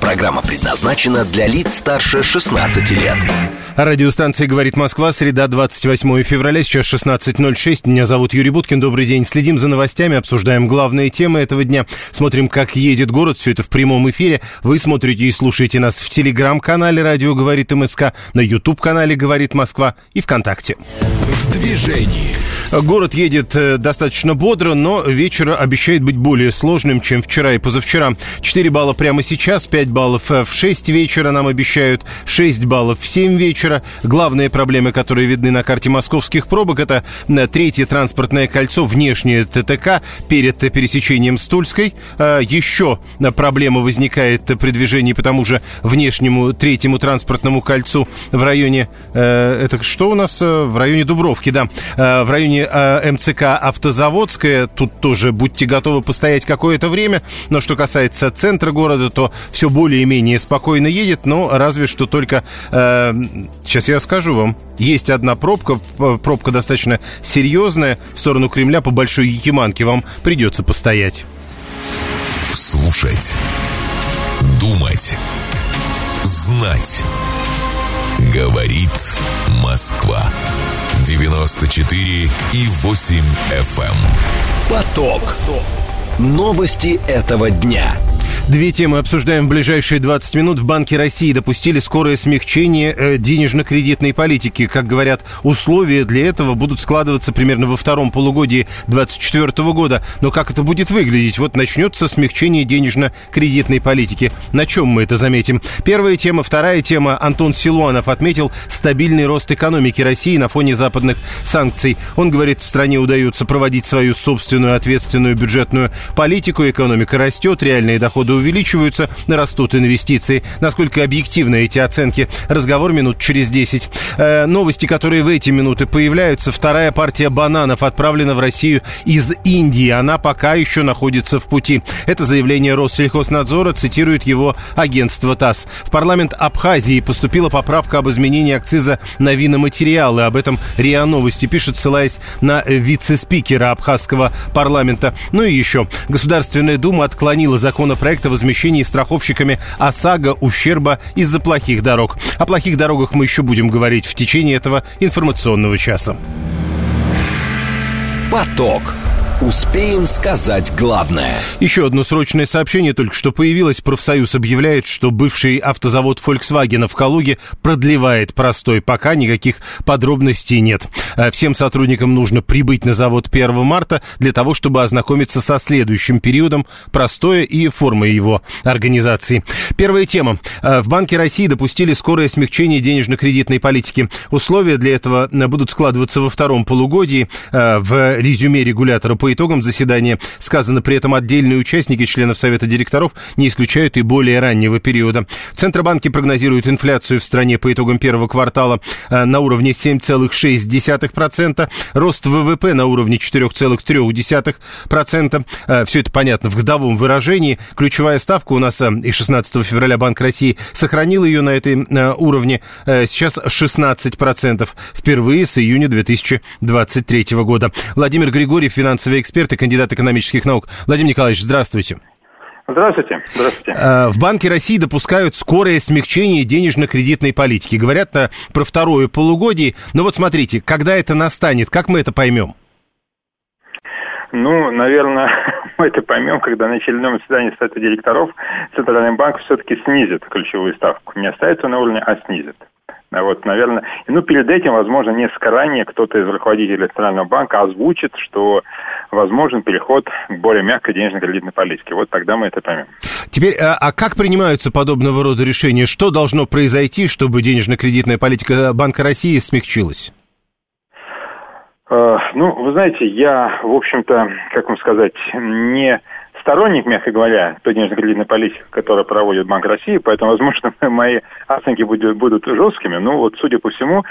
Программа предназначена для лиц старше 16 лет. Радиостанция «Говорит Москва», среда, 28 февраля, сейчас 16.06. Меня зовут Юрий Буткин, добрый день. Следим за новостями, обсуждаем главные темы этого дня. Смотрим, как едет город, все это в прямом эфире. Вы смотрите и слушаете нас в телеграм-канале «Радио говорит МСК», на YouTube-канале «Говорит Москва» и ВКонтакте. В движении. Город едет э, достаточно бодро, но вечер обещает быть более сложным, чем вчера и позавчера. 4 балла прямо сейчас, 5 баллов э, в 6 вечера нам обещают, 6 баллов в 7 вечера. Главные проблемы, которые видны на карте московских пробок, это э, третье транспортное кольцо, внешнее ТТК перед пересечением Стульской. Еще проблема возникает при движении по тому же внешнему третьему транспортному кольцу в районе... Это что у нас? В районе Дубровки, да. В районе э, МЦК «Автозаводская». Тут тоже будьте готовы постоять какое-то время. Но что касается центра города, то все более-менее спокойно едет. Но разве что только... Э, сейчас я скажу вам. Есть одна пробка, пробка достаточно серьезная. В сторону Кремля по Большой Якиманке вам придется постоять. Слушать. Думать. Знать. Говорит Москва. 94 и 8 FM. Эм. Поток. Новости этого дня. Две темы обсуждаем в ближайшие 20 минут. В Банке России допустили скорое смягчение э, денежно-кредитной политики. Как говорят, условия для этого будут складываться примерно во втором полугодии 2024 года. Но как это будет выглядеть? Вот начнется смягчение денежно-кредитной политики. На чем мы это заметим? Первая тема. Вторая тема. Антон Силуанов отметил стабильный рост экономики России на фоне западных санкций. Он говорит, стране удается проводить свою собственную ответственную бюджетную политику. Экономика растет, реальные доходы увеличиваются, растут инвестиции. Насколько объективны эти оценки? Разговор минут через 10. Э, новости, которые в эти минуты появляются. Вторая партия бананов отправлена в Россию из Индии. Она пока еще находится в пути. Это заявление Россельхознадзора цитирует его агентство ТАСС. В парламент Абхазии поступила поправка об изменении акциза на виноматериалы. Об этом РИА Новости пишет, ссылаясь на вице-спикера абхазского парламента. Ну и еще. Государственная Дума отклонила законопроект возмещении страховщиками ОСАГО ущерба из-за плохих дорог. О плохих дорогах мы еще будем говорить в течение этого информационного часа. Поток. Успеем сказать главное. Еще одно срочное сообщение только что появилось. Профсоюз объявляет, что бывший автозавод Volkswagen в Калуге продлевает простой. Пока никаких подробностей нет. Э, всем сотрудникам нужно прибыть на завод 1 марта для того, чтобы ознакомиться со следующим периодом простоя и формой его организации. Первая тема. Э, в Банке России допустили скорое смягчение денежно-кредитной политики. Условия для этого э, будут складываться во втором полугодии. В резюме регулятора по итогам заседания сказано при этом отдельные участники членов Совета директоров не исключают и более раннего периода. В Центробанке прогнозируют инфляцию в стране по итогам первого квартала э, на уровне 7,6%, рост ВВП на уровне 4,3%. Э, Все это понятно в годовом выражении. Ключевая ставка у нас э, и 16 февраля Банк России сохранил ее на этой уровне. Сейчас 16%. Впервые с июня 2023 года. Владимир Григорьев, финансовый эксперт и кандидат экономических наук. Владимир Николаевич, здравствуйте. Здравствуйте. Здравствуйте. Э, в Банке России допускают скорое смягчение денежно-кредитной политики. Говорят -то про второе полугодие. Но вот смотрите, когда это настанет, как мы это поймем? Ну, наверное, мы это поймем, когда на очередном заседании Совета директоров Центральный банк все-таки снизит ключевую ставку. Не оставит на уровне, а снизит. А вот, наверное, ну, перед этим, возможно, несколько ранее кто-то из руководителей Центрального банка озвучит, что возможен переход к более мягкой денежно-кредитной политике. Вот тогда мы это поймем. Теперь, а, а как принимаются подобного рода решения? Что должно произойти, чтобы денежно-кредитная политика Банка России смягчилась? Э, ну, вы знаете, я, в общем-то, как вам сказать, не сторонник, мягко говоря, той денежно-кредитной политики, которую проводит Банк России, поэтому, возможно, мои оценки будут, будут жесткими. Но вот, судя по всему,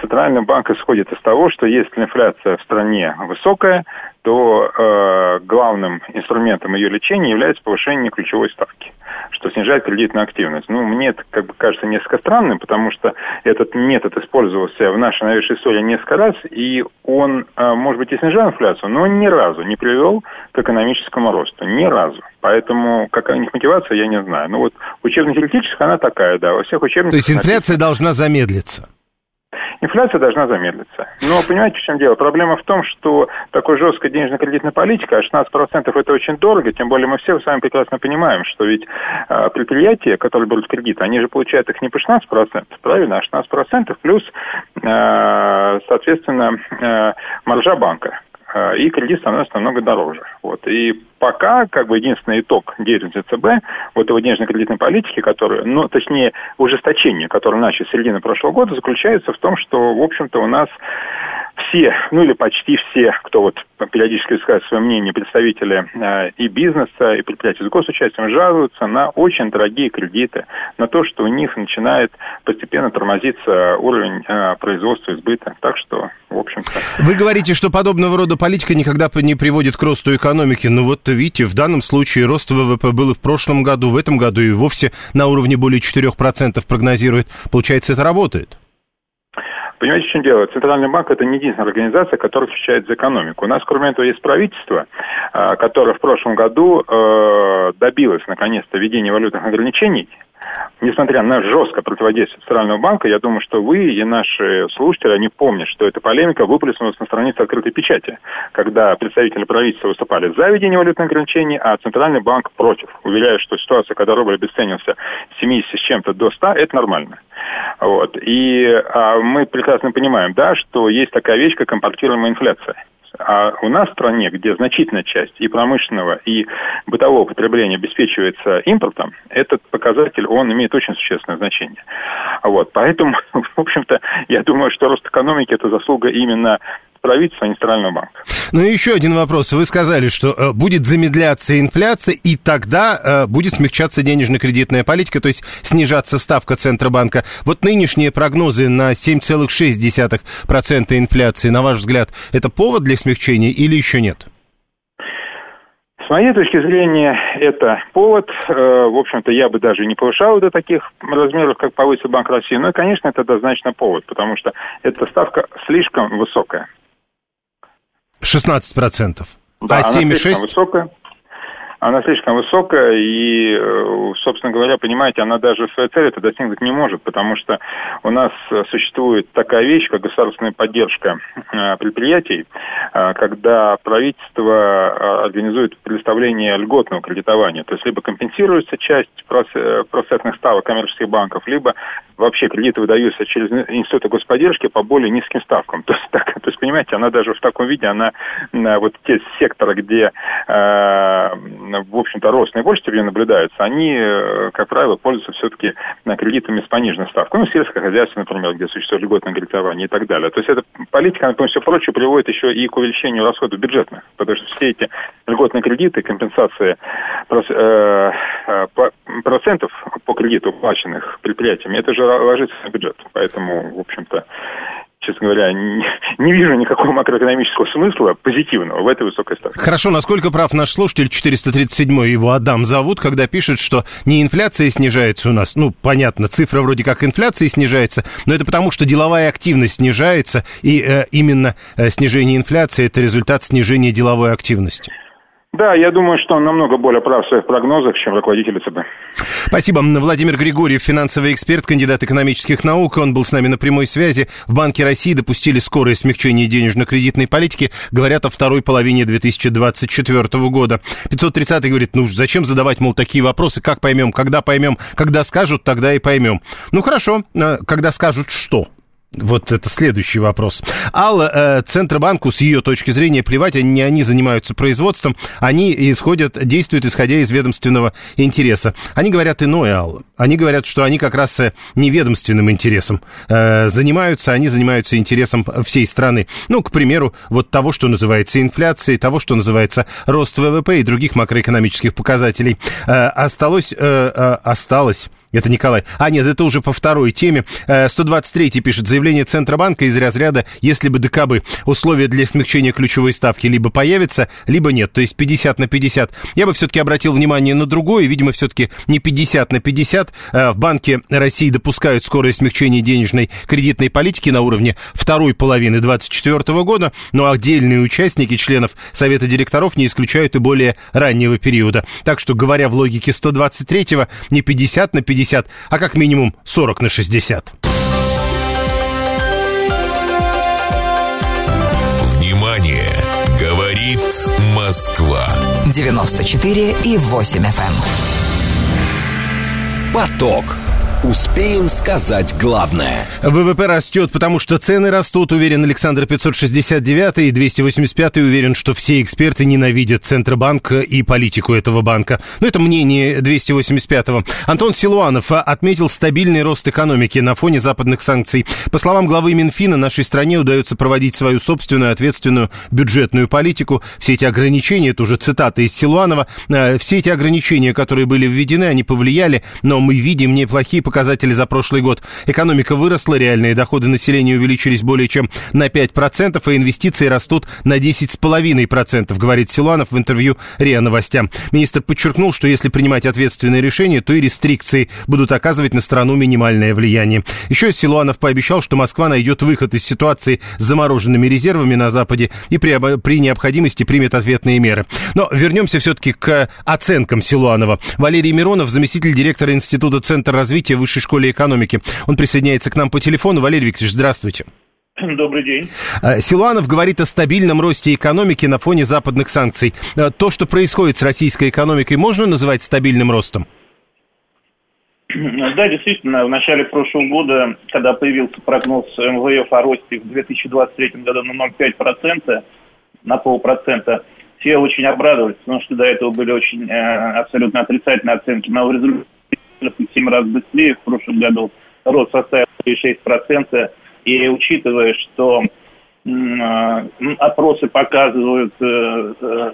Центральный банк исходит из того, что если инфляция в стране высокая, что э, главным инструментом ее лечения является повышение ключевой ставки что снижает кредитную активность. Ну, мне это как бы кажется несколько странным, потому что этот метод использовался в нашей новейшей истории несколько раз, и он, э, может быть, и снижал инфляцию, но ни разу не привел к экономическому росту. Ни разу. Поэтому какая у них мотивация, я не знаю. Ну вот учебно-теоретическая она такая, да, во всех учебниках... То есть инфляция написано. должна замедлиться? Инфляция должна замедлиться. Но понимаете, в чем дело? Проблема в том, что такой жесткая денежно-кредитная политика, а 16% это очень дорого, тем более мы все с вами прекрасно понимаем, что ведь э, предприятия, которые берут кредиты, они же получают их не по 16%, правильно, а 16% плюс, э, соответственно, э, маржа банка. Э, и кредит становится намного дороже. Вот. И пока как бы единственный итог деятельности ЦБ, вот его денежно-кредитной политики, которая, ну, точнее, ужесточение, которое начали с середины прошлого года, заключается в том, что, в общем-то, у нас все, ну или почти все, кто вот периодически высказывает свое мнение, представители э, и бизнеса, и предприятий с госучастием, жалуются на очень дорогие кредиты, на то, что у них начинает постепенно тормозиться уровень э, производства и сбыта. Так что, в общем-то... Вы говорите, что подобного рода политика никогда не приводит к росту экономики, но вот видите, в данном случае рост ВВП был и в прошлом году, в этом году и вовсе на уровне более 4% прогнозирует. Получается, это работает? Понимаете, в чем дело? Центральный банк – это не единственная организация, которая отвечает за экономику. У нас, кроме этого, есть правительство, а, которое в прошлом году э, добилось, наконец-то, введения валютных ограничений несмотря на жесткое противодействие Центрального банка, я думаю, что вы и наши слушатели, они помнят, что эта полемика выплеснулась на странице открытой печати, когда представители правительства выступали за введение валютных ограничений, а Центральный банк против, уверяя, что ситуация, когда рубль обесценился с 70 с чем-то до 100, это нормально. Вот. И а мы прекрасно понимаем, да, что есть такая вещь, как импортируемая инфляция. А у нас в стране, где значительная часть и промышленного, и бытового потребления обеспечивается импортом, этот показатель, он имеет очень существенное значение. Вот. Поэтому, в общем-то, я думаю, что рост экономики – это заслуга именно правительства, а не Центрального банка. Ну и еще один вопрос. Вы сказали, что э, будет замедляться инфляция, и тогда э, будет смягчаться денежно-кредитная политика, то есть снижаться ставка Центробанка. Вот нынешние прогнозы на 7,6% инфляции, на ваш взгляд, это повод для смягчения или еще нет? С моей точки зрения, это повод. Э, в общем-то, я бы даже не повышал до таких размеров, как повысил Банк России. Но, конечно, это однозначно повод, потому что эта ставка слишком высокая. 16%. Да, а 7,6%? высокая. Она слишком высокая, и, э, собственно говоря, понимаете, она даже своей цели это достигнуть не может, потому что у нас существует такая вещь, как государственная поддержка э, предприятий, э, когда правительство организует предоставление льготного кредитования, то есть либо компенсируется часть процентных ставок коммерческих банков, либо вообще кредиты выдаются через институты господдержки по более низким ставкам. То есть, так, то есть понимаете, она даже в таком виде, она вот те секторы, где, э, в общем-то, рост наибольшей степени наблюдается, они, э, как правило, пользуются все-таки кредитами с пониженной ставкой. Ну, сельское хозяйство, например, где существует льготное кредитование и так далее. То есть эта политика, например, все прочее, приводит еще и к увеличению расходов бюджетных, потому что все эти льготные кредиты, компенсации э, процентов по кредиту уплаченных предприятиями, это же ложится на бюджет. Поэтому, в общем-то, честно говоря, не, не вижу никакого макроэкономического смысла позитивного в этой высокой ставке. Хорошо, насколько прав наш слушатель, 437 его Адам зовут, когда пишет, что не инфляция снижается у нас, ну, понятно, цифра вроде как инфляции снижается, но это потому, что деловая активность снижается, и э, именно э, снижение инфляции – это результат снижения деловой активности. Да, я думаю, что он намного более прав в своих прогнозах, чем руководитель ЦБ. Спасибо. Владимир Григорьев, финансовый эксперт, кандидат экономических наук. Он был с нами на прямой связи. В Банке России допустили скорое смягчение денежно-кредитной политики. Говорят о второй половине 2024 года. 530 говорит, ну зачем задавать, мол, такие вопросы? Как поймем? Когда поймем? Когда скажут, тогда и поймем. Ну хорошо, а когда скажут что? Вот это следующий вопрос. Алла, э, Центробанку, с ее точки зрения, плевать, они, не они занимаются производством, они исходят, действуют исходя из ведомственного интереса. Они говорят иное, Алла. Они говорят, что они как раз э, неведомственным интересом э, занимаются, они занимаются интересом всей страны. Ну, к примеру, вот того, что называется инфляцией, того, что называется рост ВВП и других макроэкономических показателей. Э, осталось, э, э, осталось Это Николай. А, нет, это уже по второй теме. 123 э, пишет, заявление Центробанка из разряда, если бы ДКБ условия для смягчения ключевой ставки либо появятся, либо нет. То есть 50 на 50. Я бы все-таки обратил внимание на другое. Видимо, все-таки не 50 на 50. Э, в Банке России допускают скорое смягчение денежной кредитной политики на уровне второй половины 2024 года, но отдельные участники членов Совета директоров не исключают и более раннего периода. Так что, говоря в логике 123-го, не 50 на 50, 50, а как минимум 40 на 60. Внимание! Говорит Москва. 94 и 8 FM. Эм. Поток. Успеем сказать главное. ВВП растет, потому что цены растут, уверен Александр 569 и 285 уверен, что все эксперты ненавидят Центробанк и политику этого банка. Но это мнение 285-го. Антон Силуанов отметил стабильный рост экономики на фоне западных санкций. По словам главы Минфина, нашей стране удается проводить свою собственную ответственную бюджетную политику. Все эти ограничения, это уже цитата из Силуанова, э, все эти ограничения, которые были введены, они повлияли, но мы видим неплохие показатели за прошлый год. Экономика выросла, реальные доходы населения увеличились более чем на 5%, а инвестиции растут на 10,5%, говорит Силуанов в интервью РИА Новостям. Министр подчеркнул, что если принимать ответственные решения, то и рестрикции будут оказывать на страну минимальное влияние. Еще Силуанов пообещал, что Москва найдет выход из ситуации с замороженными резервами на Западе и при, при необходимости примет ответные меры. Но вернемся все-таки к оценкам Силуанова. Валерий Миронов, заместитель директора Института Центра развития Высшей школе экономики. Он присоединяется к нам по телефону. Валерий Викторович, здравствуйте. Добрый день. А, Силуанов говорит о стабильном росте экономики на фоне западных санкций. А, то, что происходит с российской экономикой, можно называть стабильным ростом? Да, действительно, в начале прошлого года, когда появился прогноз МВФ о росте в 2023 году на 0,5%, на полпроцента, все очень обрадовались, потому что до этого были очень э, абсолютно отрицательные оценки. Но в результате в 7 раз быстрее. В прошлом году рост составил 6%. И учитывая, что а, опросы показывают э, э,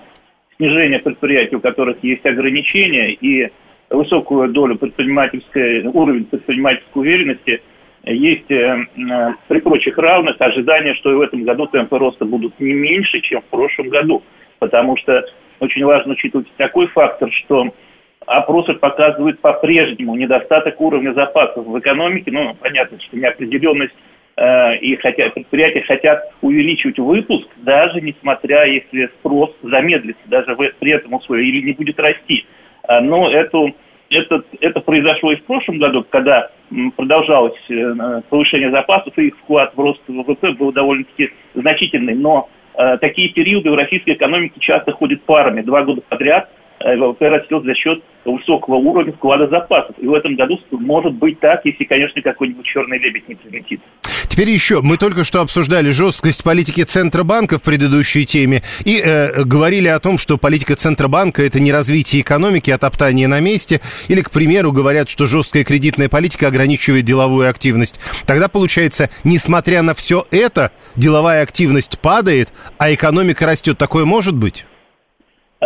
снижение предприятий, у которых есть ограничения, и высокую долю предпринимательской, уровень предпринимательской уверенности, есть э, при прочих равных ожидания, что и в этом году темпы роста будут не меньше, чем в прошлом году. Потому что очень важно учитывать такой фактор, что опросы показывают по-прежнему недостаток уровня запасов в экономике. Ну, понятно, что неопределенность э, и хотят, предприятия хотят увеличивать выпуск, даже несмотря, если спрос замедлится, даже при этом условии, или не будет расти. А, но эту, это, это произошло и в прошлом году, когда продолжалось э, повышение запасов, и их вклад в рост ВВП был довольно-таки значительный. Но э, такие периоды в российской экономике часто ходят парами. Два года подряд – растет за счет высокого уровня вклада запасов. И в этом году может быть так, если, конечно, какой-нибудь черный лебедь не прилетит. Теперь еще. Мы только что обсуждали жесткость политики Центробанка в предыдущей теме и э, говорили о том, что политика Центробанка это не развитие экономики, а топтание на месте. Или, к примеру, говорят, что жесткая кредитная политика ограничивает деловую активность. Тогда получается, несмотря на все это, деловая активность падает, а экономика растет. Такое может быть?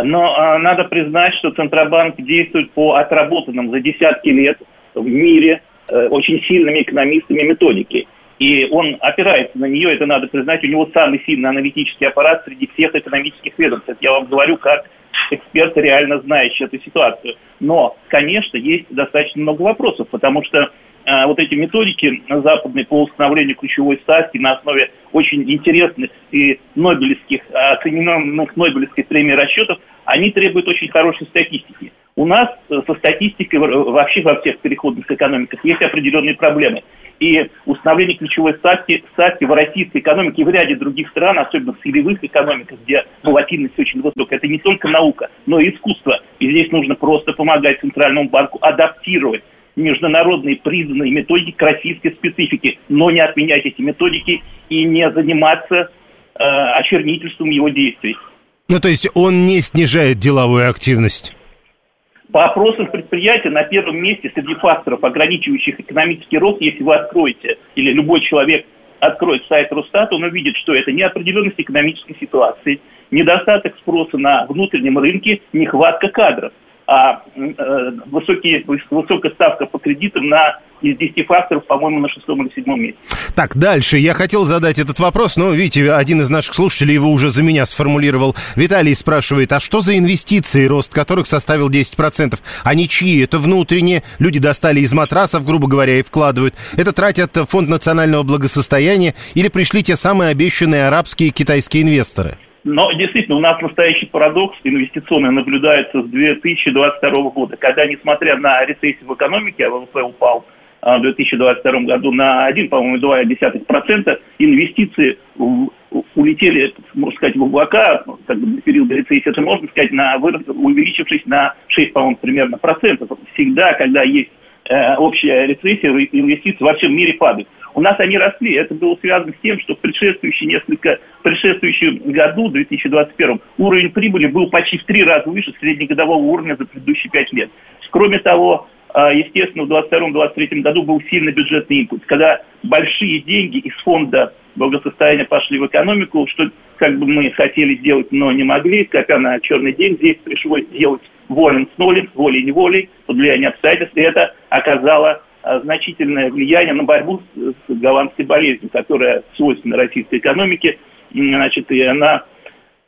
Но а, надо признать, что Центробанк действует по отработанным за десятки лет в мире э, очень сильными экономистами методики. И он опирается на нее, это надо признать, у него самый сильный аналитический аппарат среди всех экономических ведомств. Это я вам говорю как эксперт, реально знающий эту ситуацию. Но, конечно, есть достаточно много вопросов, потому что а, вот эти методики западные по установлению ключевой ставки на основе очень интересных и нобелевских, оцененных Нобелевской премией расчетов, они требуют очень хорошей статистики. У нас э, со статистикой вообще во всех переходных экономиках есть определенные проблемы. И установление ключевой ставки, ставки в российской экономике и в ряде других стран, особенно в сырьевых экономиках, где волатильность очень высокая, это не только наука, но и искусство. И здесь нужно просто помогать Центральному банку адаптировать международные признанные методики к российской специфике, но не отменять эти методики и не заниматься э, очернительством его действий. Ну, то есть он не снижает деловую активность? По опросам предприятия на первом месте среди факторов, ограничивающих экономический рост, если вы откроете, или любой человек откроет сайт Росстата, он увидит, что это неопределенность экономической ситуации, недостаток спроса на внутреннем рынке, нехватка кадров. а э, высокие, высокая ставка по кредитам на из 10 факторов, по-моему, на шестом или седьмом месте. Так, дальше. Я хотел задать этот вопрос, но, видите, один из наших слушателей его уже за меня сформулировал. Виталий спрашивает, а что за инвестиции, рост которых составил 10%? Они чьи? Это внутренние? Люди достали из матрасов, грубо говоря, и вкладывают. Это тратят фонд национального благосостояния или пришли те самые обещанные арабские и китайские инвесторы? Но действительно, у нас настоящий парадокс инвестиционный наблюдается с 2022 года, когда, несмотря на рецессию в экономике, а ВВП упал в 2022 году на 1, по-моему, 2,1%, инвестиции улетели, можно сказать, в облака, как бы, период рецессии, это можно сказать, на, увеличившись на 6, по-моему, примерно процентов. Всегда, когда есть э, общая рецессия, инвестиции во всем мире падают. У нас они росли. Это было связано с тем, что в предшествующие несколько, в предшествующем году, 2021, уровень прибыли был почти в три раза выше среднегодового уровня за предыдущие пять лет. Кроме того, а, естественно, в 2022-2023 году был сильный бюджетный импульс, когда большие деньги из фонда благосостояния пошли в экономику, что как бы мы хотели сделать, но не могли, копя на черный день, здесь пришлось делать волен с нолем, волей-неволей, под влиянием обстоятельств, и это оказало а, значительное влияние на борьбу с, с голландской болезнью, которая свойственна российской экономике, значит, и она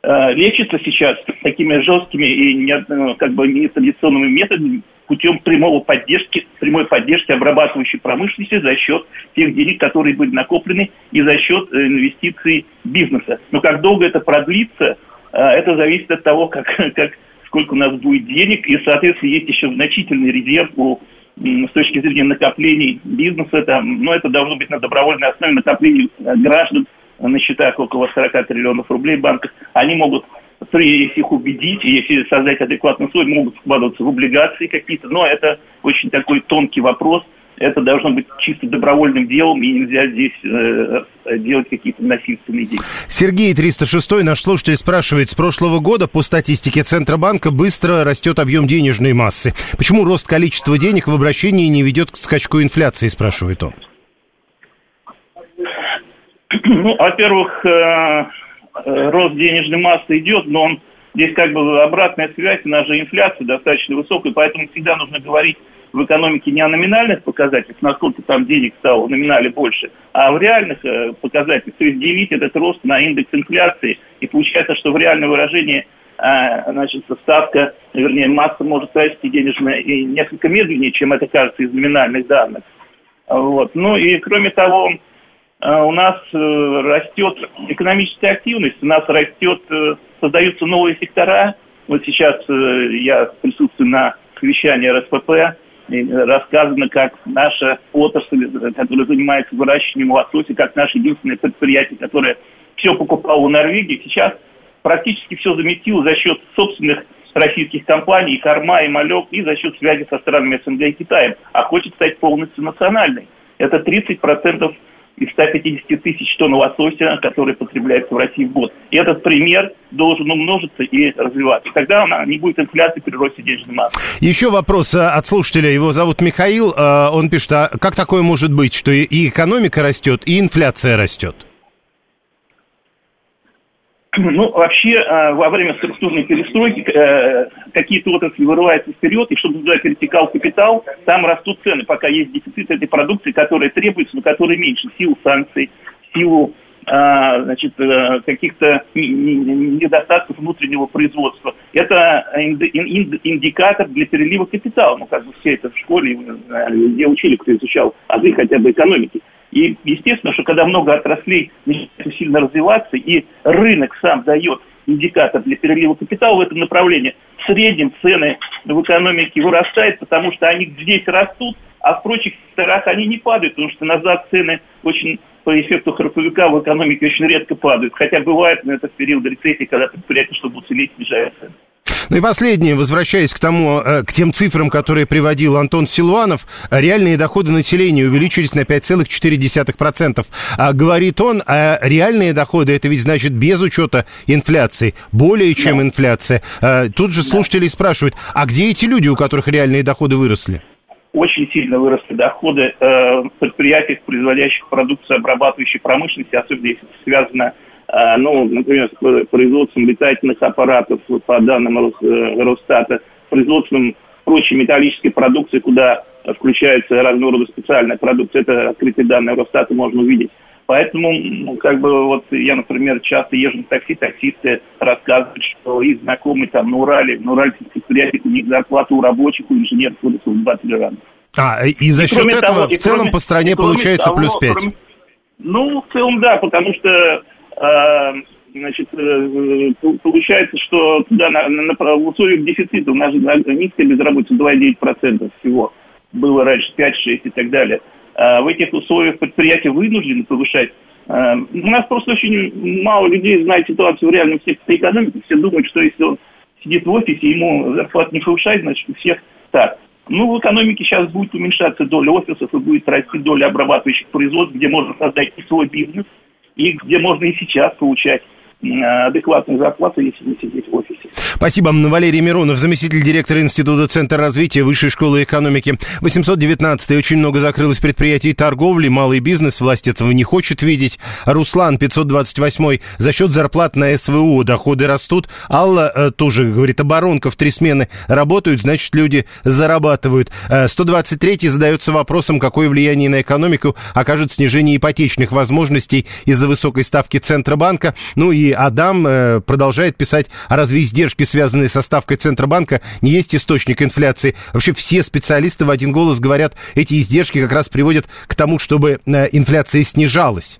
э, лечится сейчас такими жесткими и не, ну, как бы нетрадиционными методами путем прямого поддержки, прямой поддержки обрабатывающей промышленности за счет тех денег, которые были накоплены, и за счет э, инвестиций бизнеса. Но как долго это продлится, э, это зависит от того, как, как сколько у нас будет денег, и, соответственно, есть еще значительный резерв у с точки зрения накоплений бизнеса, но это должно быть на добровольной основе накоплений э, граждан на счетах около 40 триллионов рублей в банках. Они могут, если их убедить, если создать адекватный условия, могут вкладываться в облигации какие-то, но это очень такой тонкий вопрос – это должно быть чисто добровольным делом, и нельзя здесь э, делать какие-то насильственные действия. Сергей 306, наш слушатель, спрашивает, с прошлого года по статистике Центробанка быстро растет объем денежной массы. Почему рост количества денег в обращении не ведет к скачку инфляции, спрашивает он. Ну, во-первых, э, э, рост денежной массы идет, но он здесь как бы обратная связь, у нас же инфляция достаточно высокая, поэтому всегда нужно говорить в экономике не о номинальных показателях, насколько там денег стало в номинале больше, а в реальных э, показателях, то есть делить этот рост на индекс инфляции, и получается, что в реальном выражении э, значит, ставка, вернее, масса может расти денежная и несколько медленнее, чем это кажется из номинальных данных. Вот. Ну и кроме того, э, у нас растет экономическая активность, у нас растет, создаются новые сектора. Вот сейчас я присутствую на совещании РСПП, рассказано, как наша отрасль, которая занимается выращиванием лосося, как наше единственное предприятие, которое все покупало в Норвегии, сейчас практически все заместило за счет собственных российских компаний, и корма, и малек, и за счет связи со странами СНГ и Китаем, а хочет стать полностью национальной. Это 30% из 150 тысяч тонн лосося, которые потребляются в России в год. И этот пример должен умножиться и развиваться. Тогда она не будет инфляции при росте денежной массы. Еще вопрос э, от слушателя. Его зовут Михаил. Э, он пишет, а как такое может быть, что и экономика растет, и инфляция растет? Ну, вообще, э, во время структурной перестройки э, какие-то отрасли вырываются вперед, и чтобы туда перетекал капитал, там растут цены, пока есть дефицит этой продукции, которая требуется, но которая меньше, в силу санкций, в силу э, значит, каких-то недостатков внутреннего производства. Это индикатор для перелива капитала. Ну, как бы все это в школе, где учили, кто изучал азы хотя бы экономики. И естественно, что когда много отраслей начинают сильно развиваться, и рынок сам дает индикатор для перелива капитала в этом направлении, в среднем цены в экономике вырастают, потому что они здесь растут, а в прочих секторах они не падают, потому что назад цены очень по эффекту храповика в экономике очень редко падают. Хотя бывает, но это в период рецессии, когда предприятия, чтобы уцелеть, снижают цены. Ну и последнее, возвращаясь к тому, э, к тем цифрам, которые приводил Антон Силуанов, реальные доходы населения увеличились на 5,4%. А говорит он, а реальные доходы, это ведь значит без учета инфляции, более чем да. инфляция. А тут же слушатели да. спрашивают, а где эти люди, у которых реальные доходы выросли? Очень сильно выросли доходы э, в предприятиях, производящих продукцию обрабатывающей промышленности, особенно если это связано ну, например, с производством летательных аппаратов, по данным э, Росстата, производством прочей металлической продукции, куда включается разного рода специальная продукция. Это открытые данные Росстата можно увидеть. Поэтому, ну, как бы, вот я, например, часто езжу на такси, таксисты рассказывают, что их знакомые там на Урале, на уральских предприятиях у них зарплата у рабочих, у инженеров ходится в 20 раз. А, и за и счет этого того, в целом кроме, по стране получается того, плюс 5? Кроме, ну, в целом, да, потому что э, значит, э, получается, что туда на, на, на, в условиях дефицита у нас же низкая безработица 2,9% всего. Было раньше 5-6 и так далее. А в этих условиях предприятия вынуждены повышать. А, у нас просто очень мало людей знает ситуацию в реальном секторе экономики. Все думают, что если он сидит в офисе, ему зарплату не повышать, значит, у всех так. Ну, в экономике сейчас будет уменьшаться доля офисов и будет расти доля обрабатывающих производств, где можно создать и свой бизнес, и где можно и сейчас получать адекватную зарплату, если не сидеть в офисе. Спасибо. Валерий Миронов, заместитель директора Института Центра развития Высшей школы экономики. 819 очень много закрылось предприятий торговли, малый бизнес, власть этого не хочет видеть. Руслан, 528 за счет зарплат на СВО доходы растут. Алла э, тоже говорит, оборонка в три смены работают, значит, люди зарабатывают. 123 э, задается вопросом, какое влияние на экономику окажет снижение ипотечных возможностей из-за высокой ставки Центробанка. Ну и Адам э, продолжает писать, а разве издержки, связанные со ставкой Центробанка, не есть источник инфляции? Вообще все специалисты в один голос говорят, эти издержки как раз приводят к тому, чтобы э, инфляция снижалась.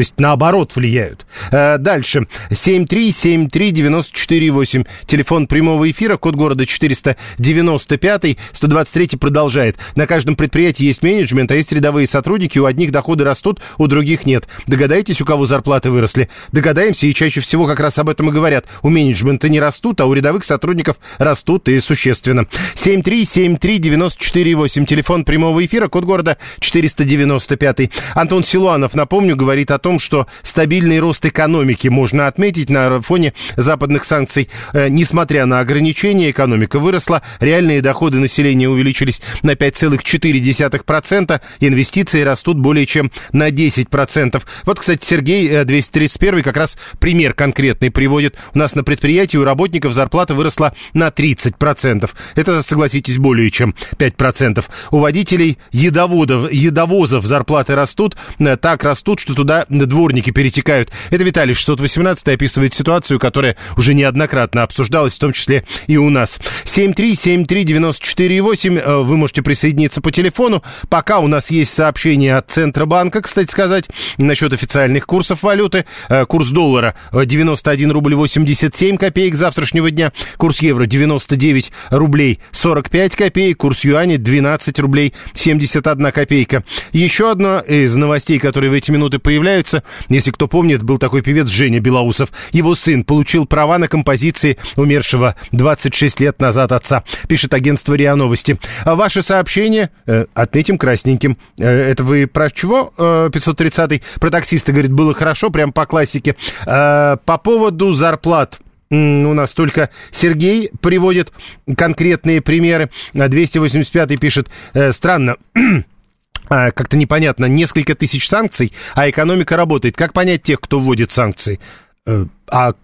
То есть наоборот влияют. Э, дальше. 7373948. Телефон прямого эфира, код города 495. 123 продолжает. На каждом предприятии есть менеджмент, а есть рядовые сотрудники. У одних доходы растут, у других нет. Догадайтесь, у кого зарплаты выросли? Догадаемся, и чаще всего как раз об этом и говорят. У менеджмента не растут, а у рядовых сотрудников растут и существенно. 7373948. Телефон прямого эфира, код города 495. Антон Силуанов, напомню, говорит о том, том, что стабильный рост экономики можно отметить на фоне западных санкций. Э, несмотря на ограничения, экономика выросла, реальные доходы населения увеличились на 5,4%, инвестиции растут более чем на 10%. Вот, кстати, Сергей 231 э, как раз пример конкретный приводит. У нас на предприятии у работников зарплата выросла на 30%. Это, согласитесь, более чем 5%. У водителей едоводов, едовозов зарплаты растут, э, так растут, что туда дворники перетекают. Это Виталий 618 описывает ситуацию, которая уже неоднократно обсуждалась, в том числе и у нас. 7373948, э, вы можете присоединиться по телефону. Пока у нас есть сообщение от Центробанка, кстати сказать, насчет официальных курсов валюты. Э, курс доллара 91 рубль 87 копеек завтрашнего дня, курс евро 99 рублей 45 копеек, курс юаня 12 рублей 71 копейка. Еще одно из новостей, которые в эти минуты появляются, появляются. Если кто помнит, был такой певец Женя Белоусов. Его сын получил права на композиции умершего 26 лет назад отца, пишет агентство РИА Новости. А ваше сообщение э, отметим красненьким. Э, это вы про чего, э, 530-й? Про таксиста, говорит, было хорошо, прям по классике. Э, по поводу зарплат у нас только Сергей приводит конкретные примеры. 285-й пишет, э, странно, а, как-то непонятно, несколько тысяч санкций, а экономика работает. Как понять тех, кто вводит санкции? Э, а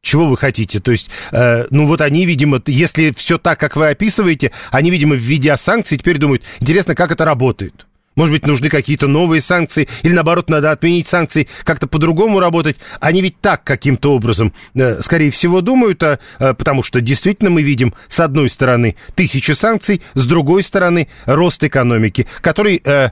чего вы хотите? То есть, э, ну вот они, видимо, если все так, как вы описываете, они, видимо, введя санкции, теперь думают, интересно, как это работает. Может быть, нужны какие-то новые санкции, или наоборот, надо отменить санкции, как-то по-другому работать. Они ведь так каким-то образом, э, скорее всего, думают, а, э, потому что действительно мы видим, с одной стороны, тысячи санкций, с другой стороны, рост экономики, который э,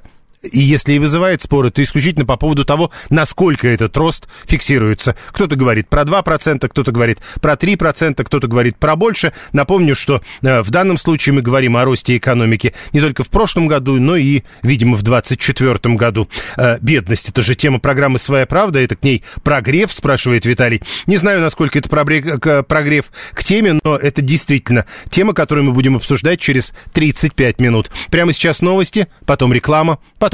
и если и вызывает споры, то исключительно по поводу того, насколько этот рост фиксируется. Кто-то говорит про 2%, кто-то говорит про 3%, кто-то говорит про больше. Напомню, что э, в данном случае мы говорим о росте экономики не только в прошлом году, но и, видимо, в 2024 году. Э, бедность – это же тема программы «Своя правда», это к ней прогрев, спрашивает Виталий. Не знаю, насколько это прогрев к теме, но это действительно тема, которую мы будем обсуждать через 35 минут. Прямо сейчас новости, потом реклама, потом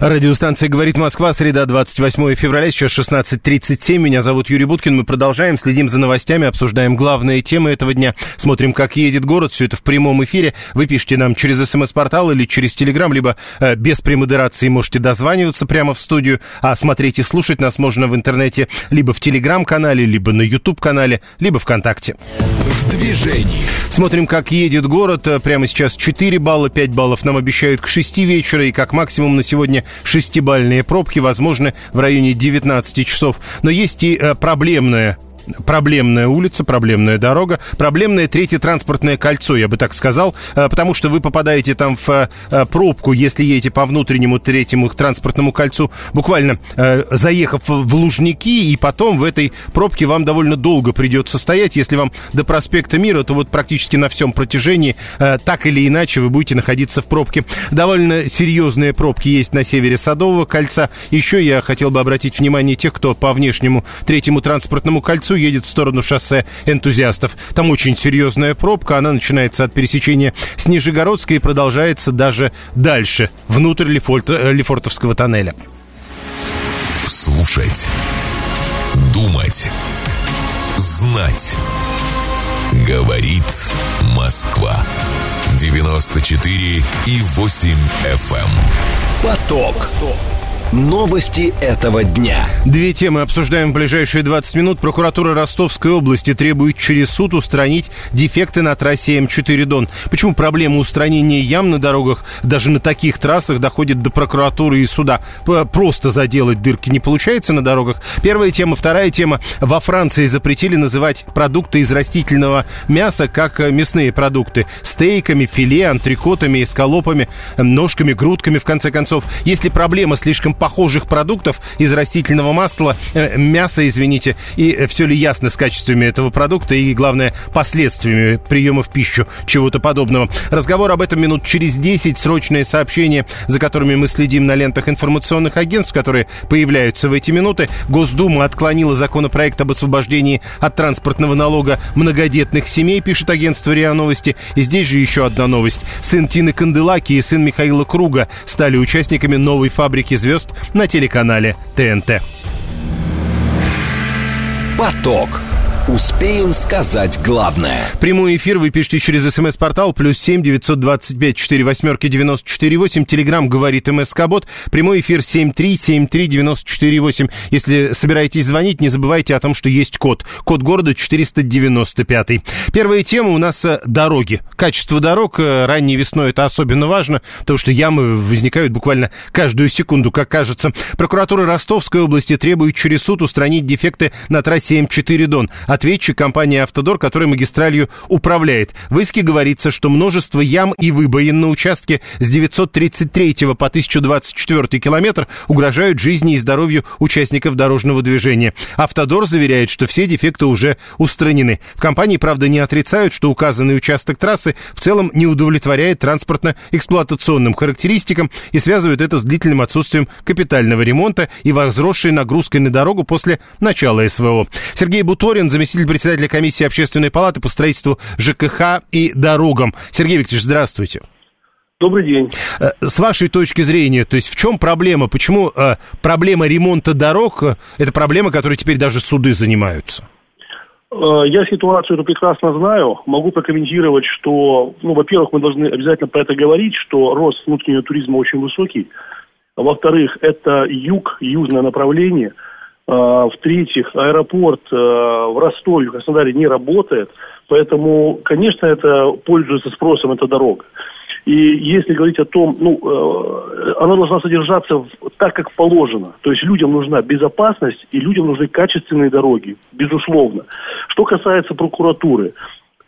Радиостанция «Говорит Москва», среда, 28 февраля, сейчас 16.37. Меня зовут Юрий Буткин. Мы продолжаем, следим за новостями, обсуждаем главные темы этого дня. Смотрим, как едет город. Все это в прямом эфире. Вы пишите нам через смс-портал или через телеграм, либо э, без премодерации можете дозваниваться прямо в студию. А смотреть и слушать нас можно в интернете либо в телеграм-канале, либо на YouTube-канале, либо ВКонтакте. В движении. Смотрим, как едет город. Прямо сейчас 4 балла, 5 баллов нам обещают к 6 вечера. И как максимум на сегодня шестибальные пробки, возможно, в районе 19 часов. Но есть и э, проблемная проблемная улица, проблемная дорога, проблемное третье транспортное кольцо, я бы так сказал, э, потому что вы попадаете там в э, пробку, если едете по внутреннему третьему транспортному кольцу, буквально э, заехав в Лужники, и потом в этой пробке вам довольно долго придется стоять. Если вам до проспекта Мира, то вот практически на всем протяжении так или иначе вы будете находиться в пробке. Довольно серьезные пробки есть на севере Садового кольца. Еще я хотел бы обратить внимание тех, кто по внешнему третьему транспортному кольцу едет в сторону шоссе энтузиастов. Там очень серьезная пробка, она начинается от пересечения с Нижегородской и продолжается даже дальше, внутрь Лефорт, э, Лефортовского тоннеля. Слушать. Думать. Знать. Говорит Москва. 94 и 8 FM. Эм. Поток. Новости этого дня. Две темы обсуждаем в ближайшие 20 минут. Прокуратура Ростовской области требует через суд устранить дефекты на трассе М4 Дон. Почему проблема устранения ям на дорогах даже на таких трассах доходит до прокуратуры и суда? Просто заделать дырки не получается на дорогах. Первая тема. Вторая тема. Во Франции запретили называть продукты из растительного мяса как э, мясные продукты. Стейками, филе, антрикотами, эскалопами, ножками, грудками, в конце концов. Если проблема слишком похожих продуктов из растительного масла, э, мяса, извините, и э, все ли ясно с качествами этого продукта и, главное, последствиями приема в пищу чего-то подобного. Разговор об этом минут через 10, срочные сообщения, за которыми мы следим на лентах информационных агентств, которые появляются в эти минуты. Госдума отклонила законопроект об освобождении от транспортного налога многодетных семей, пишет агентство РИА Новости. И здесь же еще одна новость. Сын Тины Канделаки и сын Михаила Круга стали участниками новой фабрики звезд на телеканале ТНТ. Поток. Успеем сказать главное. Прямой эфир вы пишите через смс-портал плюс семь девятьсот двадцать пять четыре восьмерки девяносто четыре восемь. Телеграмм говорит МСК-бот. Прямой эфир семь три семь три девяносто четыре восемь. Если собираетесь звонить, не забывайте о том, что есть код. Код города 495. Первая тема у нас э, дороги. Качество дорог э, ранней весной это особенно важно, потому что ямы возникают буквально каждую секунду, как кажется. Прокуратура Ростовской области требует через суд устранить дефекты на трассе М4 Дон ответчик компании «Автодор», которая магистралью управляет. В иске говорится, что множество ям и выбоин на участке с 933 по 1024 километр угрожают жизни и здоровью участников дорожного движения. «Автодор» заверяет, что все дефекты уже устранены. В компании, правда, не отрицают, что указанный участок трассы в целом не удовлетворяет транспортно-эксплуатационным характеристикам и связывают это с длительным отсутствием капитального ремонта и возросшей нагрузкой на дорогу после начала СВО. Сергей Буторин, заместитель заместитель председателя комиссии Общественной палаты по строительству ЖКХ и дорогам. Сергей Викторович, здравствуйте. Добрый день. Э, с вашей точки зрения, то есть в чем проблема? Почему э, проблема ремонта дорог э, это проблема, которой теперь даже суды занимаются? Я ситуацию эту прекрасно знаю. Могу прокомментировать, что, ну, во-первых, мы должны обязательно про это говорить, что рост внутреннего туризма очень высокий. Во-вторых, это юг, южное направление – в-третьих, аэропорт э, в Ростове, в Краснодаре не работает, поэтому, конечно, это пользуется спросом эта дорога. И если говорить о том, ну, э, она должна содержаться так, как положено. То есть людям нужна безопасность и людям нужны качественные дороги, безусловно. Что касается прокуратуры.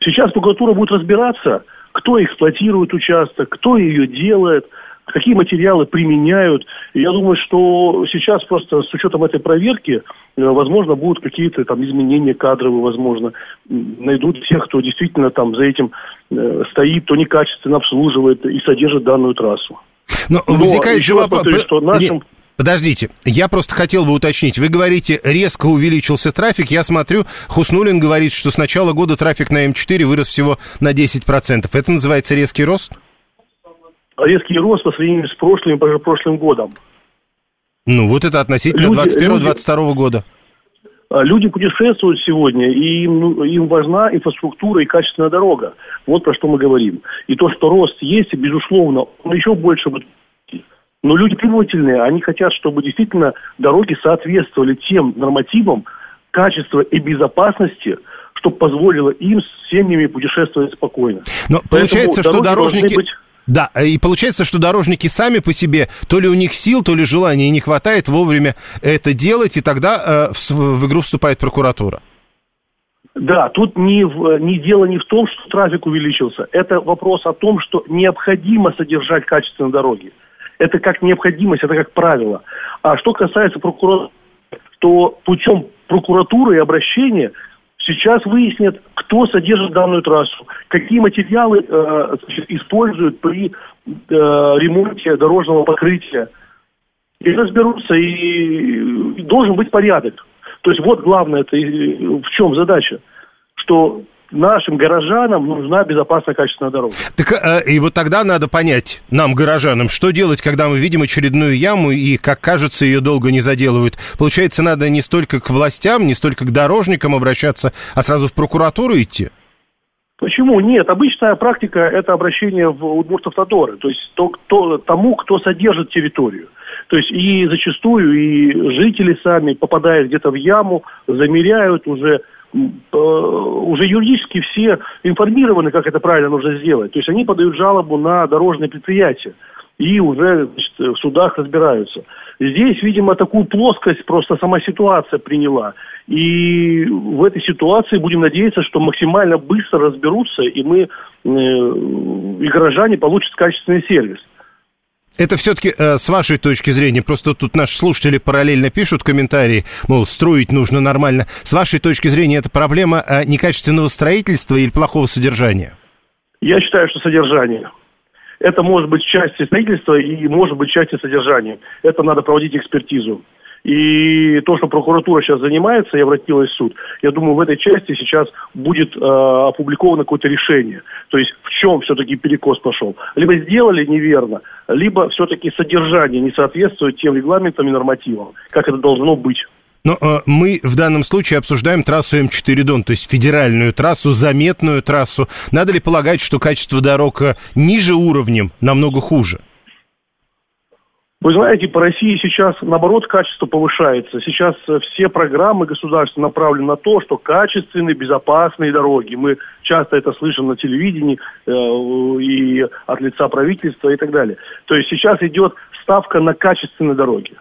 Сейчас прокуратура будет разбираться, кто эксплуатирует участок, кто ее делает – какие материалы применяют. Я думаю, что сейчас просто с учетом этой проверки, э, возможно, будут какие-то там изменения кадровые, возможно, найдут тех, кто действительно там за этим э, стоит, кто некачественно обслуживает и содержит данную трассу. Но, Но возникает же вопрос... Что нашим... Подождите, я просто хотел бы уточнить. Вы говорите, резко увеличился трафик. Я смотрю, Хуснулин говорит, что с начала года трафик на М4 вырос всего на 10%. Это называется резкий рост? Резкий рост по сравнению с прошлым, прошлым годом. Ну, вот это относительно 21-22 года. А, люди путешествуют сегодня, и им, ну, им важна инфраструктура и качественная дорога. Вот про что мы говорим. И то, что рост есть, безусловно, он еще больше будет. Но люди требовательные, они хотят, чтобы действительно дороги соответствовали тем нормативам качества и безопасности, чтобы позволило им с семьями путешествовать спокойно. Но Поэтому получается, что дорожники... Быть да, и получается, что дорожники сами по себе, то ли у них сил, то ли желания не хватает вовремя это делать, и тогда э, в, в игру вступает прокуратура. Да, тут не, не дело не в том, что трафик увеличился. Это вопрос о том, что необходимо содержать качественные дороги. Это как необходимость, это как правило. А что касается прокуратуры, то путем прокуратуры и обращения Сейчас выяснят, кто содержит данную трассу, какие материалы э, используют при э, ремонте дорожного покрытия. И разберутся, и, и должен быть порядок. То есть вот главное, это в чем задача, что нашим горожанам нужна безопасная, качественная дорога. Так э, и вот тогда надо понять нам, горожанам, что делать, когда мы видим очередную яму и, как кажется, ее долго не заделывают. Получается, надо не столько к властям, не столько к дорожникам обращаться, а сразу в прокуратуру идти? Почему? Нет, обычная практика – это обращение в Удмуртавтодоры, то есть то, кто, тому, кто содержит территорию. То есть и зачастую и жители сами попадают где-то в яму, замеряют уже уже юридически все информированы, как это правильно нужно сделать. То есть они подают жалобу на дорожное предприятие и уже значит, в судах разбираются. Здесь, видимо, такую плоскость просто сама ситуация приняла. И в этой ситуации будем надеяться, что максимально быстро разберутся, и мы, э, и горожане получат качественный сервис. Это все-таки э, с вашей точки зрения, просто тут наши слушатели параллельно пишут комментарии, мол, строить нужно нормально. С вашей точки зрения, это проблема э, некачественного строительства или плохого содержания? Я считаю, что содержание. Это может быть частью строительства и может быть частью содержания. Это надо проводить экспертизу. И то, что прокуратура сейчас занимается и обратилась в суд, я думаю, в этой части сейчас будет э, опубликовано какое-то решение. То есть в чем все-таки перекос пошел. Либо сделали неверно, либо все-таки содержание не соответствует тем регламентам и нормативам, как это должно быть. Но э, мы в данном случае обсуждаем трассу М4 Дон, то есть федеральную трассу, заметную трассу. Надо ли полагать, что качество дорог э, ниже уровнем намного хуже? Вы знаете, по России сейчас, наоборот, качество повышается. Сейчас э, все программы государства направлены на то, что качественные, безопасные дороги. Мы часто это слышим на телевидении э, и от лица правительства и так далее. То есть сейчас идет ставка на качественные дороги.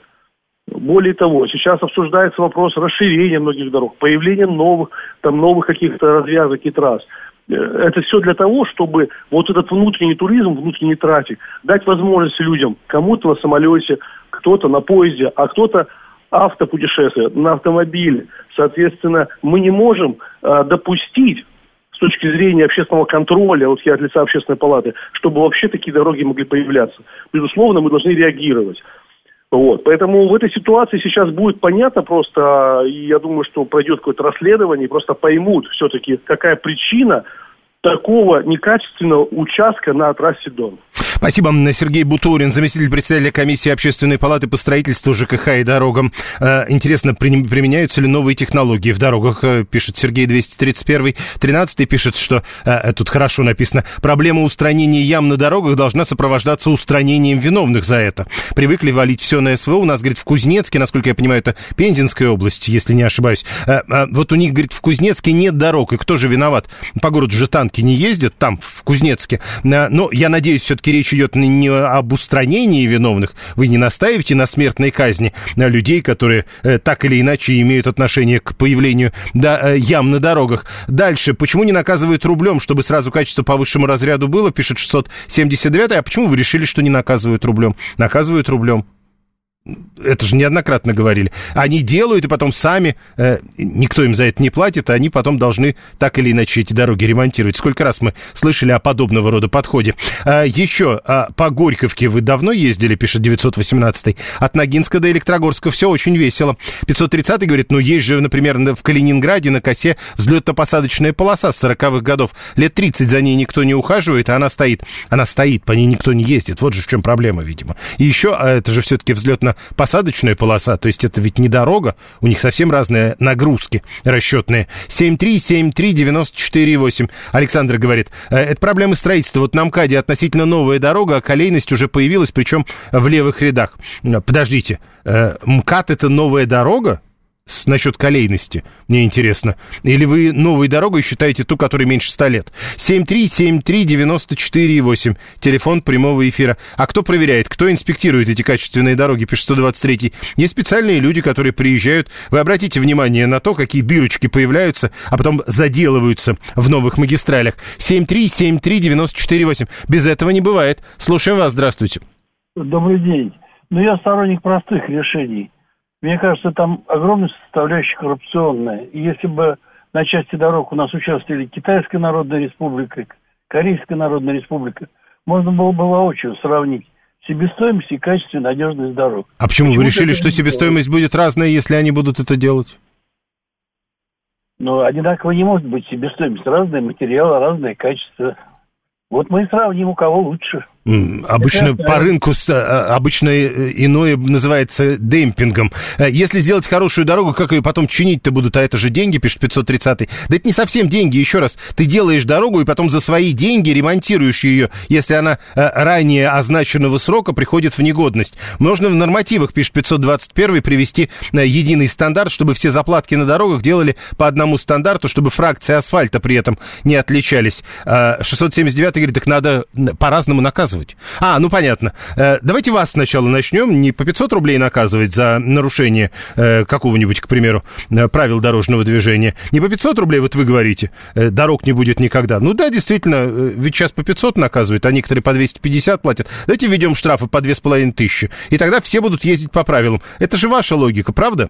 Более того, сейчас обсуждается вопрос расширения многих дорог, появления новых, там, новых каких-то развязок и трасс. Это все для того, чтобы вот этот внутренний туризм, внутренний трафик, дать возможность людям, кому-то на самолете, кто-то на поезде, а кто-то автопутешествие, на автомобиле. Соответственно, мы не можем э, допустить с точки зрения общественного контроля, вот я от лица общественной палаты, чтобы вообще такие дороги могли появляться. Безусловно, мы должны реагировать. Вот. Поэтому в этой ситуации сейчас будет понятно просто, и я думаю, что пройдет какое-то расследование, и просто поймут все-таки, какая причина такого некачественного участка на трассе Дон. Спасибо. Сергей Бутурин, заместитель председателя комиссии Общественной палаты по строительству ЖКХ и дорогам. Э, интересно, применяются ли новые технологии в дорогах, э, пишет Сергей 231. 13 пишет, что э, тут хорошо написано, проблема устранения ям на дорогах должна сопровождаться устранением виновных за это. Привыкли валить все на СВО. У нас, говорит, в Кузнецке, насколько я понимаю, это Пензенская область, если не ошибаюсь. Вот у них, говорит, в Кузнецке нет дорог. И кто же виноват? По городу же танки не ездят, там, в Кузнецке. Но я надеюсь, все-таки речь идет не об устранении виновных. Вы не настаиваете на смертной казни на людей, которые э, так или иначе имеют отношение к появлению э, ям на дорогах. Дальше. Почему не наказывают рублем, чтобы сразу качество по высшему разряду было, пишет 679 А почему вы решили, что не наказывают рублем? Наказывают рублем это же неоднократно говорили, они делают и потом сами, э, никто им за это не платит, а они потом должны так или иначе эти дороги ремонтировать. Сколько раз мы слышали о подобного рода подходе. А, еще а, по Горьковке вы давно ездили, пишет 918 От Ногинска до Электрогорска все очень весело. 530 говорит, ну есть же, например, в Калининграде на косе взлетно-посадочная полоса с 40-х годов. Лет 30 за ней никто не ухаживает, а она стоит. Она стоит, по ней никто не ездит. Вот же в чем проблема, видимо. И еще, а это же все-таки взлетно посадочная полоса, то есть это ведь не дорога, у них совсем разные нагрузки расчетные. 7373948. Александр говорит, «Э, это проблемы строительства. Вот на МКАДе относительно новая дорога, а колейность уже появилась, причем в левых рядах. Подождите, э, МКАД это новая дорога? С, насчет колейности, мне интересно. Или вы новой дорогой считаете ту, которой меньше 100 лет? 7373948, телефон прямого эфира. А кто проверяет, кто инспектирует эти качественные дороги, пишет 123. Есть специальные люди, которые приезжают. Вы обратите внимание на то, какие дырочки появляются, а потом заделываются в новых магистралях. 7373948. Без этого не бывает. Слушаем вас, здравствуйте. Добрый день. Ну, я сторонник простых решений мне кажется, там огромная составляющая коррупционная. И если бы на части дорог у нас участвовали Китайская Народная Республика, Корейская Народная Республика, можно было бы воочию сравнить себестоимость и качество и надежность дорог. А почему, почему вы решили, что себестоимость будет разная, если они будут это делать? Ну, одинаково не может быть себестоимость. Разные материалы, разное качество. Вот мы и сравним, у кого лучше. Обычно это, по рынку э, обычно э, иное называется демпингом. Э, если сделать хорошую дорогу, как ее потом чинить-то будут, а это же деньги, пишет 530 Да это не совсем деньги, еще раз. Ты делаешь дорогу и потом за свои деньги ремонтируешь ее, если она ранее означенного срока приходит в негодность. Можно в нормативах, пишет 521 привести единый стандарт, чтобы все заплатки на дорогах делали по одному стандарту, чтобы фракции асфальта при этом не отличались. 679 говорит, так надо по-разному наказывать наказывать. А, ну понятно. Э, давайте вас сначала начнем. Не по 500 рублей наказывать за нарушение э, какого-нибудь, к примеру, э, правил дорожного движения. Не по 500 рублей, вот вы говорите, дорог не будет никогда. Ну да, действительно, ведь сейчас по 500 наказывают, а некоторые по 250 платят. Давайте введем штрафы по 2500. И тогда все будут ездить по правилам. Это же ваша логика, правда?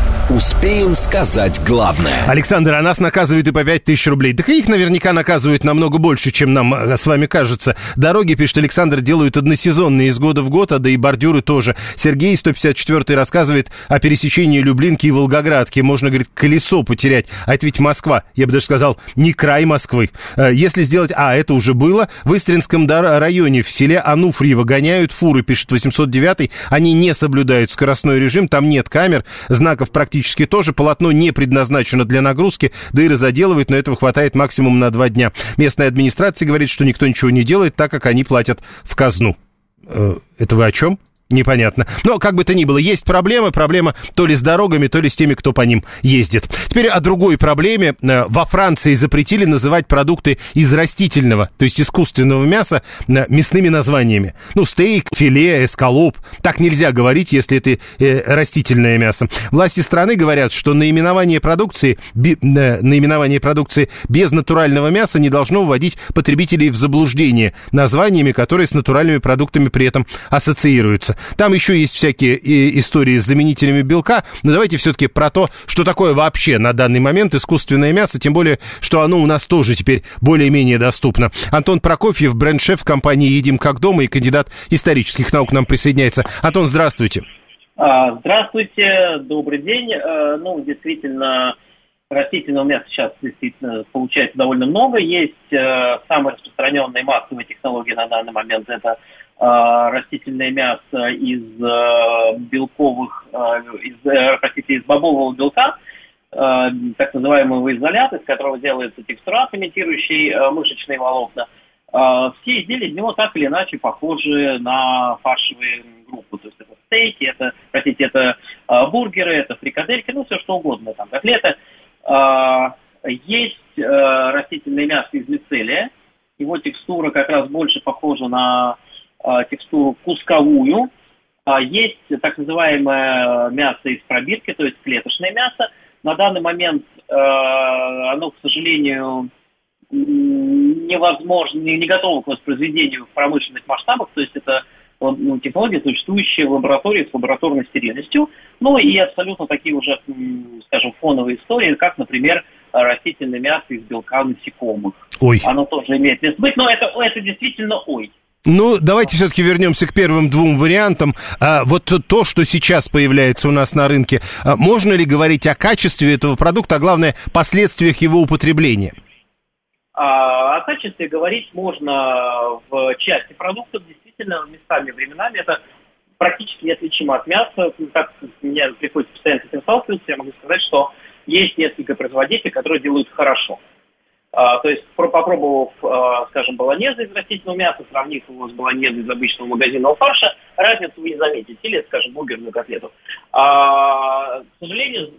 Успеем сказать главное. Александр, а нас наказывают и по 5 тысяч рублей. Так их наверняка наказывают намного больше, чем нам э, с вами кажется. Дороги, пишет Александр, делают односезонные из года в год, а да и бордюры тоже. Сергей, 154 рассказывает о пересечении Люблинки и Волгоградки. Можно, говорит, колесо потерять. А это ведь Москва. Я бы даже сказал, не край Москвы. Э, если сделать... А, это уже было. В Истринском районе в селе Ануфриево гоняют фуры, пишет 809 Они не соблюдают скоростной режим, там нет камер, знаков практически практически тоже. Полотно не предназначено для нагрузки, да и разоделывает, но этого хватает максимум на два дня. Местная администрация говорит, что никто ничего не делает, так как они платят в казну. Э, это вы о чем? Непонятно. Но, как бы то ни было, есть проблемы. Проблема то ли с дорогами, то ли с теми, кто по ним ездит. Теперь о другой проблеме. Э, во Франции запретили называть продукты из растительного, то есть искусственного мяса, э, мясными названиями. Ну, стейк, филе, эскалоп. Так нельзя говорить, если это э, растительное мясо. Власти страны говорят, что наименование продукции, би, наименование продукции без натурального мяса не должно вводить потребителей в заблуждение названиями, которые с натуральными продуктами при этом ассоциируются. Там еще есть всякие истории с заменителями белка, но давайте все-таки про то, что такое вообще на данный момент искусственное мясо, тем более, что оно у нас тоже теперь более-менее доступно. Антон Прокофьев, бренд-шеф компании «Едим как дома» и кандидат исторических наук нам присоединяется. Антон, здравствуйте. А, здравствуйте, добрый день. Э, ну, действительно, растительного мяса сейчас действительно получается довольно много. Есть э, самые распространенные массовые технологии на данный момент – это растительное мясо из э, белковых, э, из, простите, из бобового белка, так называемого изолята, из которого делается текстурат, имитирующий мышечные волокна. Все изделия из него так или иначе похожи на фаршевые группы. То есть это стейки, это, простите, это бургеры, это фрикадельки, ну все что угодно, там котлеты. Есть растительное мясо из мицелия. Его текстура как раз больше похожа на текстуру кусковую. А, есть так называемое мясо из пробирки, то есть клеточное мясо. На данный момент а, оно, к сожалению, невозможно, не готово к воспроизведению в промышленных масштабах, то есть это ну, технология, существующая в лаборатории с лабораторной стерильностью, ну и абсолютно такие уже, скажем, фоновые истории, как, например, растительное мясо из белка насекомых. Ой. Оно тоже имеет место быть, но это, это действительно ой. Ну, давайте все-таки вернемся к первым двум вариантам. А, вот то, что сейчас появляется у нас на рынке, а, можно ли говорить о качестве этого продукта, а главное, последствиях его употребления? А, о качестве говорить можно в части продуктов. Действительно, местами, временами это практически неотличимо от мяса. Так мне приходится постоянно с этим сталкиваться. Я могу сказать, что есть несколько производителей, которые делают хорошо. А, то есть, попробовав, а, скажем, баланезы из растительного мяса, сравнив его с баланезой из обычного магазинного фарша, разницу вы не заметите. Или, скажем, бургерную котлету. А, к сожалению,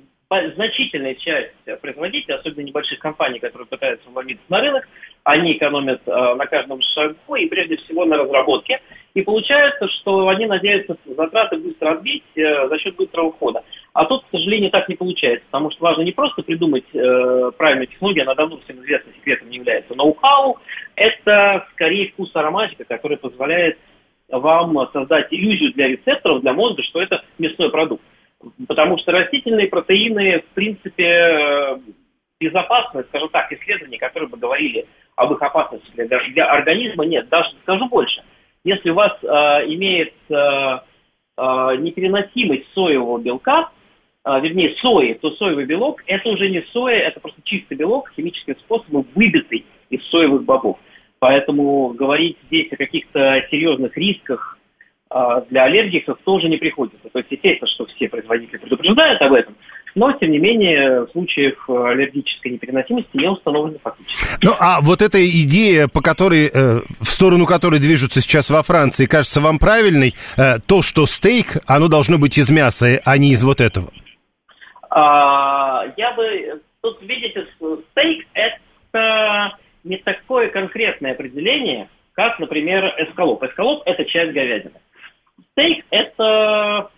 значительная часть производителей, особенно небольших компаний, которые пытаются вломиться на рынок, они экономят на каждом шагу и прежде всего на разработке. И получается, что они надеются затраты быстро отбить э, за счет быстрого хода. А тут, к сожалению, так не получается, потому что важно не просто придумать э, правильную технологию, она давно всем известным секретом не является. Ноу-хау – это скорее вкус ароматика, который позволяет вам создать иллюзию для рецепторов, для мозга, что это мясной продукт. Потому что растительные протеины, в принципе, э, безопасны, скажем так, исследования, которые бы говорили об их опасности для, для организма, нет. Даже скажу больше. Если у вас э, имеет э, э, непереносимость соевого белка, вернее, сои, то соевый белок – это уже не соя, это просто чистый белок, химическим способом выбитый из соевых бобов. Поэтому говорить здесь о каких-то серьезных рисках а, для аллергиков тоже не приходится. То есть, естественно, что все производители предупреждают об этом, но, тем не менее, в случаях аллергической непереносимости не установлено фактически. Ну, а вот эта идея, по которой, э, в сторону которой движутся сейчас во Франции, кажется вам правильной? Э, то, что стейк, оно должно быть из мяса, а не из вот этого. А, я бы... Тут, видите, стейк – это не такое конкретное определение, как, например, эскалоп. Эскалоп – это часть говядины. Стейк – это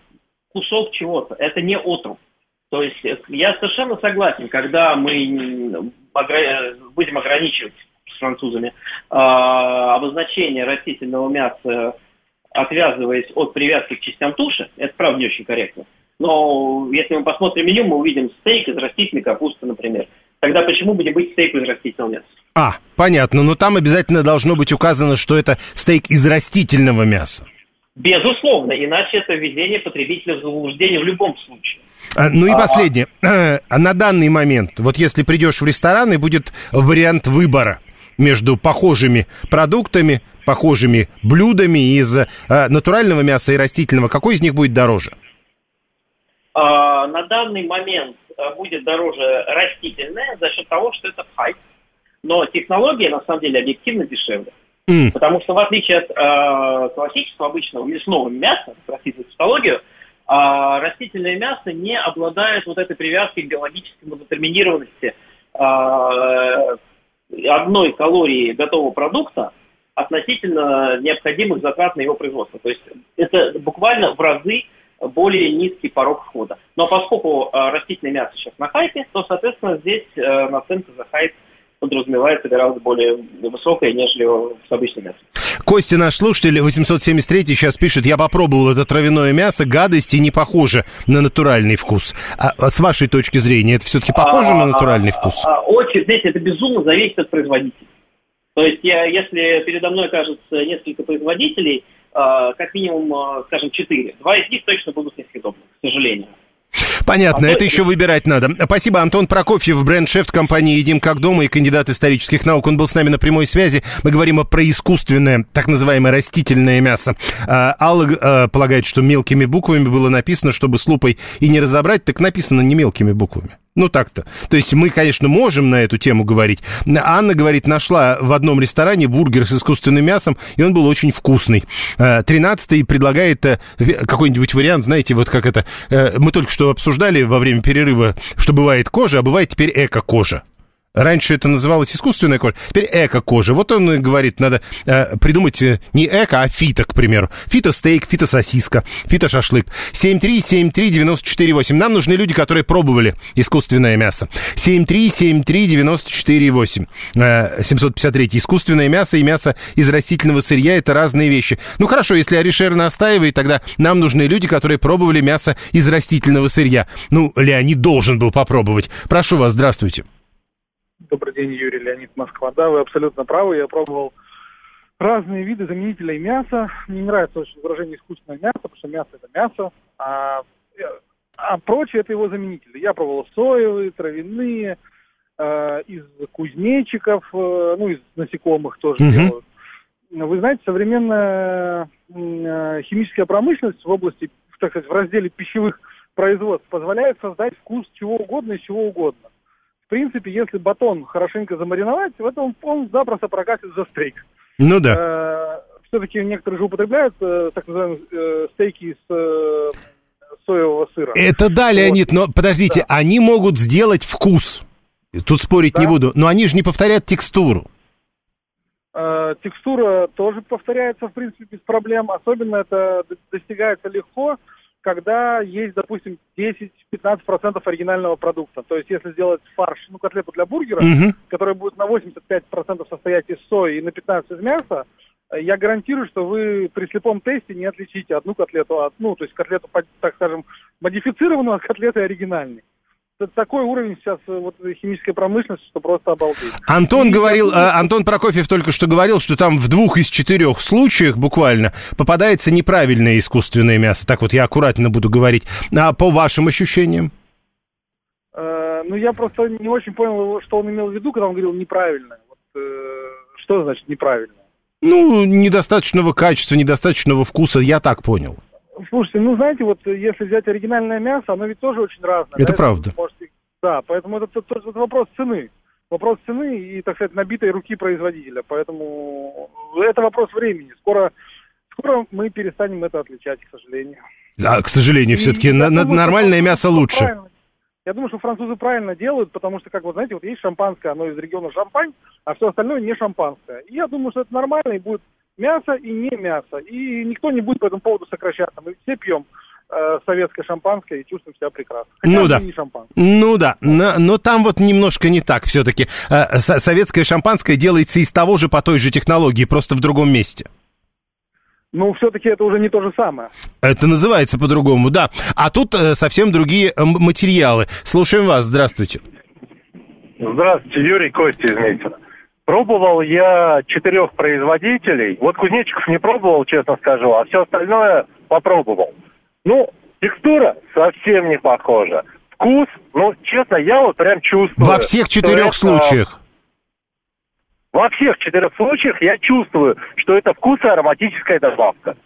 кусок чего-то, это не отруб. То есть э, я совершенно согласен, когда мы будем ограничивать с французами э, обозначение растительного мяса, отвязываясь от привязки к частям туши, это правда не очень корректно. Но если мы посмотрим меню, мы увидим стейк из растительной капусты, например. Тогда почему бы не быть стейк из растительного мяса? А, понятно. Но там обязательно должно быть указано, что это стейк из растительного мяса. Безусловно, иначе это введение потребителя в заблуждение в любом случае. А, ну и а, последнее. А на данный момент, вот если придешь в ресторан и будет вариант выбора между похожими продуктами, похожими блюдами из а, натурального мяса и растительного, какой из них будет дороже? А, на данный момент а, будет дороже растительное за счет того, что это хайп. Но технология, на самом деле, объективно дешевле. Mm. Потому что в отличие от э, классического обычного мясного мяса, простите цитологию, э, растительное мясо не обладает вот этой привязкой к биологической детерминированности э, одной калории готового продукта относительно необходимых затрат на его производство. То есть это буквально в разы более низкий порог входа. Но поскольку э, растительное мясо сейчас на хайпе, то, соответственно, здесь э, наценка за хайп подразумевается гораздо более высокая, нежели с обычным мясом. Костя, наш слушатель, 873 сейчас пишет, я попробовал это травяное мясо, гадости не похоже на натуральный вкус. А, а с вашей точки зрения, это все-таки похоже а, на натуральный а, вкус? А, очень, здесь это безумно зависит от производителя. То есть, я, если передо мной окажется несколько производителей, как минимум, а, скажем, четыре, два из них точно будут несъедобны, к сожалению. Понятно, а это еще выбирать надо. Спасибо, Антон Прокофьев, бренд-шеф компании «Едим как дома» и кандидат исторических наук. Он был с нами на прямой связи. Мы говорим про искусственное, так называемое растительное мясо. А, Алла а, полагает, что мелкими буквами было написано, чтобы с лупой и не разобрать, так написано не мелкими буквами. Ну так-то. То есть мы, конечно, можем на эту тему говорить. Анна говорит, нашла в одном ресторане бургер с искусственным мясом, и он был очень вкусный. Э, тринадцатый предлагает э, какой-нибудь вариант, знаете, вот как это... Э, мы только что обсуждали во время перерыва, что бывает кожа, а бывает теперь эко-кожа. Раньше это называлось искусственная кожа, теперь эко-кожа. Вот он говорит, надо э, придумать э, не эко, а фито, к примеру. Фито-стейк, фито-сосиска, фито-шашлык. 7373948. Нам нужны люди, которые пробовали искусственное мясо. 7373948. Э, 753. Искусственное мясо и мясо из растительного сырья – это разные вещи. Ну хорошо, если Аришер настаивает, тогда нам нужны люди, которые пробовали мясо из растительного сырья. Ну, Леонид должен был попробовать. Прошу вас, здравствуйте. Добрый день, Юрий Леонид Москва. Да, вы абсолютно правы. Я пробовал разные виды заменителей мяса. Мне не нравится очень выражение искусственное мясо, потому что мясо это мясо, а, а прочее это его заменители. Я пробовал соевые, травяные, э, из кузнечиков, э, ну, из насекомых тоже Мгм. делают. Вы знаете, современная э, химическая промышленность в области, так сказать, в разделе пищевых производств позволяет создать вкус чего угодно из чего угодно. В принципе, если батон хорошенько замариновать, в этом он запросто прокатит за стейк. Ну да. все-таки некоторые же употребляют э, так называемые э, стейки из э, соевого сыра. Это да, Леонид, но подождите, они могут сделать вкус. Тут спорить не буду. Но они же не повторят текстуру. Э, текстура тоже повторяется, в принципе, без проблем. Особенно это достигается легко, когда есть, допустим, 10-15% оригинального продукта. То есть, если сделать фарш, ну, котлету для бургера, Мгм. которая будет на 85% состоять из сои и на 15% из мяса, э, я гарантирую, что вы при слепом тесте не отличите одну котлету от, ну, то есть котлету, так скажем, модифицированную от котлеты оригинальной. Это такой уровень сейчас э, вот химической промышленности, что просто обалдеть. Антон И говорил, я думаю, э, Антон Прокофьев только что говорил, что там в двух из четырех случаях буквально попадается неправильное искусственное мясо. Так вот я аккуратно буду говорить. А по вашим ощущениям? Э, ну, я просто не очень понял, что он имел в виду, когда он говорил неправильно. Вот, э, что значит неправильно? Ну, недостаточного качества, недостаточного вкуса, я так понял. Слушайте, ну, знаете, вот э, если взять оригинальное мясо, оно ведь тоже очень разное. Это да, правда. можете- Да, поэтому это, это- это вопрос цены. Вопрос цены и, так сказать, набитой руки производителя. Поэтому это вопрос времени. Скоро, скоро мы перестанем это отличать, к сожалению. А, к сожалению, все-таки на- думаю, нормальное мясо лучше. правильно- Я думаю, что французы правильно делают, потому что, как вы знаете, вот есть шампанское, оно из региона Шампань, а все остальное не шампанское. И я думаю, что это нормально, и будет мясо и не мясо. И никто не будет по этому поводу сокращаться. Мы все пьем э, советское шампанское и чувствуем себя прекрасно. Хотя Ну да. не шампанское. Ну да, но, но там вот немножко не так все-таки. советское шампанское делается из того же по той же технологии, просто в другом месте. Ну, все-таки это уже не то же самое. Это называется по-другому, да. А тут э, совсем другие э, материалы. Слушаем вас, здравствуйте. Здравствуйте, Юрий Костя из Митина. Пробовал я четырех производителей. Вот кузнечиков не пробовал, честно скажу, а все остальное попробовал. Ну, текстура совсем не похожа. Вкус, ну, честно, я вот прям чувствую. Во всех четырех это- случаях. Во всех четырех случаях я чувствую, что это вкус и ароматическая добавка.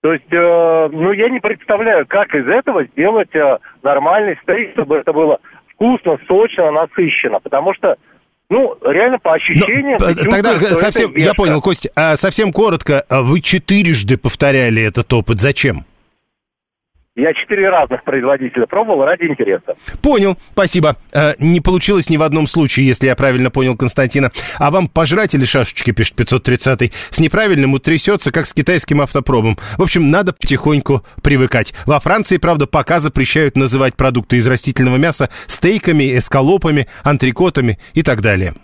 То есть, э, ну, я не представляю, как из этого сделать э, нормальный стейк, чтобы это было вкусно, сочно, насыщенно. Потому что, ну, реально по ощущениям... ты П- Тогда что совсем, я понял, Костя, а совсем коротко, а вы четырежды повторяли этот опыт. Зачем? Я четыре разных производителя пробовал ради интереса. Понял, спасибо. Э, не получилось ни в одном случае, если я правильно понял Константина. А вам пожрать или шашечки, пишет 530-й, с неправильным утрясется, как с китайским автопробом. В общем, надо потихоньку привыкать. Во Франции, правда, пока запрещают называть продукты из растительного мяса стейками, эскалопами, антрикотами и так далее.